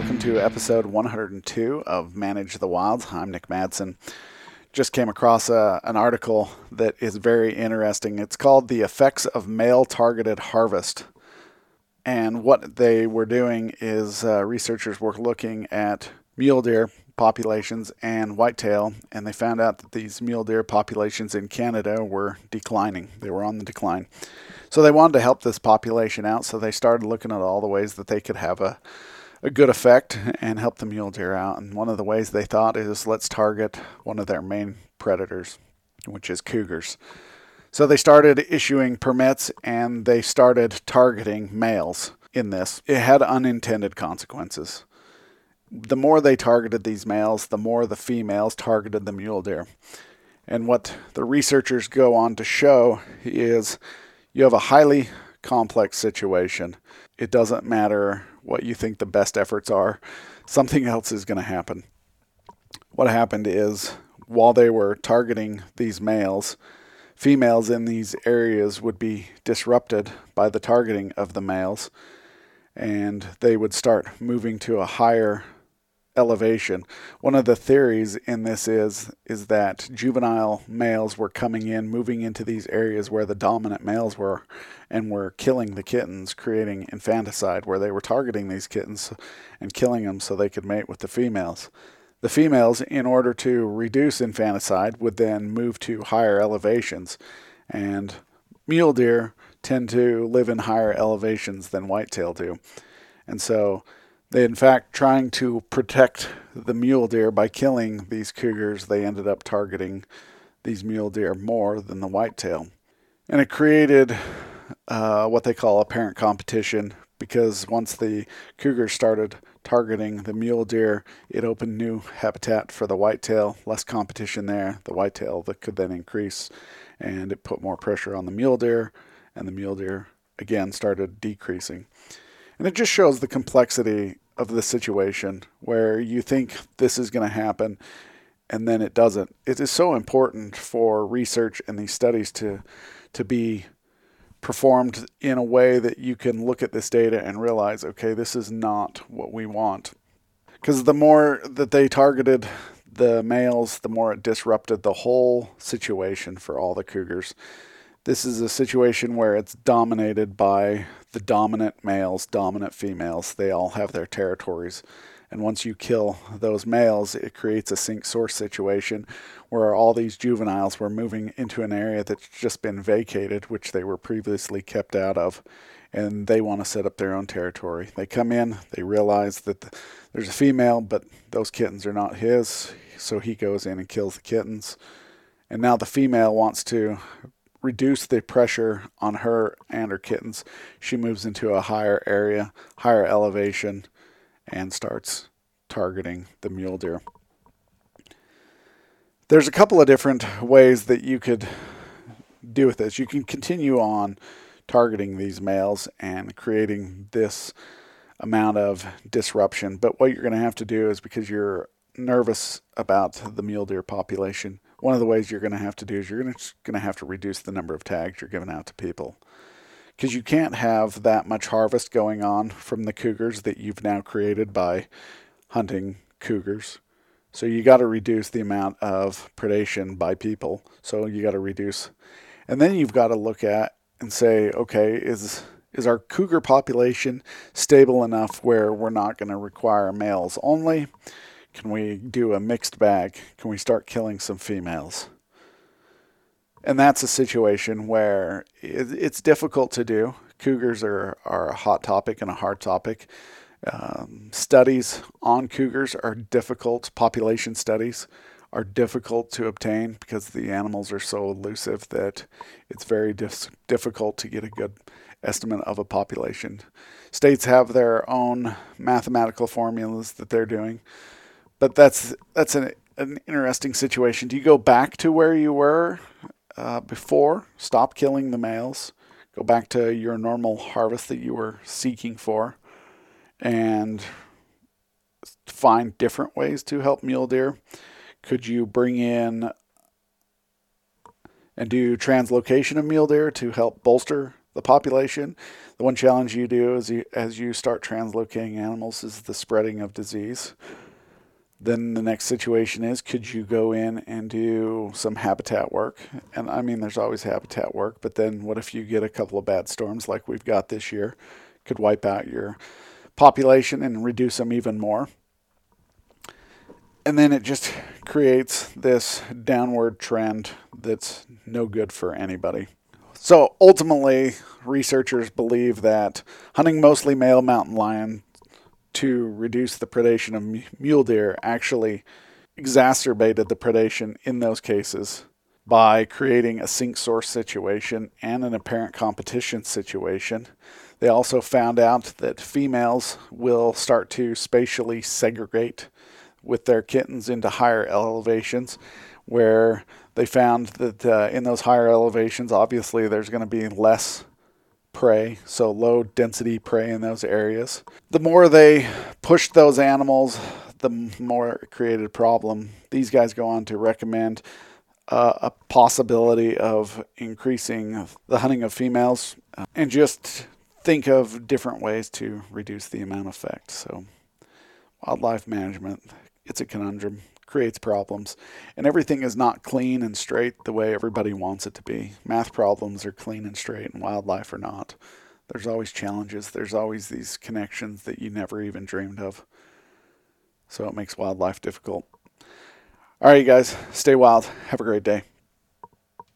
Welcome to episode 102 of Manage the Wilds. I'm Nick Madsen. Just came across a, an article that is very interesting. It's called The Effects of Male Targeted Harvest. And what they were doing is uh, researchers were looking at mule deer populations and whitetail, and they found out that these mule deer populations in Canada were declining. They were on the decline. So they wanted to help this population out, so they started looking at all the ways that they could have a, a good effect and help the mule deer out. And one of the ways they thought is let's target one of their main predators, which is cougars. So they started issuing permits and they started targeting males in this. It had unintended consequences. The more they targeted these males, the more the females targeted the mule deer. And what the researchers go on to show is you have a highly complex situation. It doesn't matter what you think the best efforts are, something else is going to happen. What happened is while they were targeting these males, females in these areas would be disrupted by the targeting of the males and they would start moving to a higher elevation. One of the theories in this is is that juvenile males were coming in, moving into these areas where the dominant males were, and were killing the kittens, creating infanticide, where they were targeting these kittens and killing them so they could mate with the females. The females, in order to reduce infanticide, would then move to higher elevations, and mule deer tend to live in higher elevations than whitetail do, and so they, in fact, trying to protect the mule deer by killing these cougars, they ended up targeting these mule deer more than the whitetail. And it created uh, what they call apparent competition because once the cougars started targeting the mule deer, it opened new habitat for the whitetail, less competition there. The whitetail that could then increase, and it put more pressure on the mule deer, and the mule deer again started decreasing. And it just shows the complexity of the situation where you think this is going to happen and then it doesn't. It is so important for research and these studies to to be performed in a way that you can look at this data and realize, okay, this is not what we want. Because the more that they targeted the males, the more it disrupted the whole situation for all the cougars. This is a situation where it's dominated by the dominant males, dominant females. They all have their territories. And once you kill those males, it creates a sink source situation where all these juveniles were moving into an area that's just been vacated, which they were previously kept out of. And they want to set up their own territory. They come in, they realize that there's a female, but those kittens are not his. So he goes in and kills the kittens. And now the female wants to reduce the pressure on her and her kittens, she moves into a higher area, higher elevation, and starts targeting the mule deer. There's a couple of different ways that you could do with this. You can continue on targeting these males and creating this amount of disruption, but what you're going to have to do is because you're nervous about the mule deer population, one of the ways you're going to have to do is you're going to have to reduce the number of tags you're giving out to people because you can't have that much harvest going on from the cougars that you've now created by hunting cougars. So you got to reduce the amount of predation by people. So you got to reduce, and then you've got to look at and say, okay, is is our cougar population stable enough where we're not going to require males only? Can we do a mixed bag? Can we start killing some females? And that's a situation where it's difficult to do. Cougars are, are a hot topic and a hard topic. Um, studies on cougars are difficult. Population studies are difficult to obtain because the animals are so elusive that it's very dif- difficult to get a good estimate of a population. States have their own mathematical formulas that they're doing but that's that's an an interesting situation. Do you go back to where you were uh, before? Stop killing the males. Go back to your normal harvest that you were seeking for, and find different ways to help mule deer. Could you bring in and do translocation of mule deer to help bolster the population? The one challenge you do is you, as you start translocating animals is the spreading of disease. Then the next situation is could you go in and do some habitat work? And I mean, there's always habitat work, but then what if you get a couple of bad storms like we've got this year? Could wipe out your population and reduce them even more. And then it just creates this downward trend that's no good for anybody. So ultimately, researchers believe that hunting mostly male mountain lion to reduce the predation of mule deer actually exacerbated the predation in those cases by creating a sink source situation and an apparent competition situation. They also found out that females will start to spatially segregate with their kittens into higher elevations, where they found that uh, in those higher elevations, obviously, there's going to be less prey, so low density prey in those areas. The more they pushed those animals, the more it created a problem. These guys go on to recommend uh, a possibility of increasing the hunting of females uh, and just think of different ways to reduce the amount of effect. So, wildlife management, it's a conundrum creates problems. And everything is not clean and straight the way everybody wants it to be. Math problems are clean and straight, and wildlife are not. There's always challenges, there's always these connections that you never even dreamed of. So it makes wildlife difficult. All right, you guys, stay wild. Have a great day.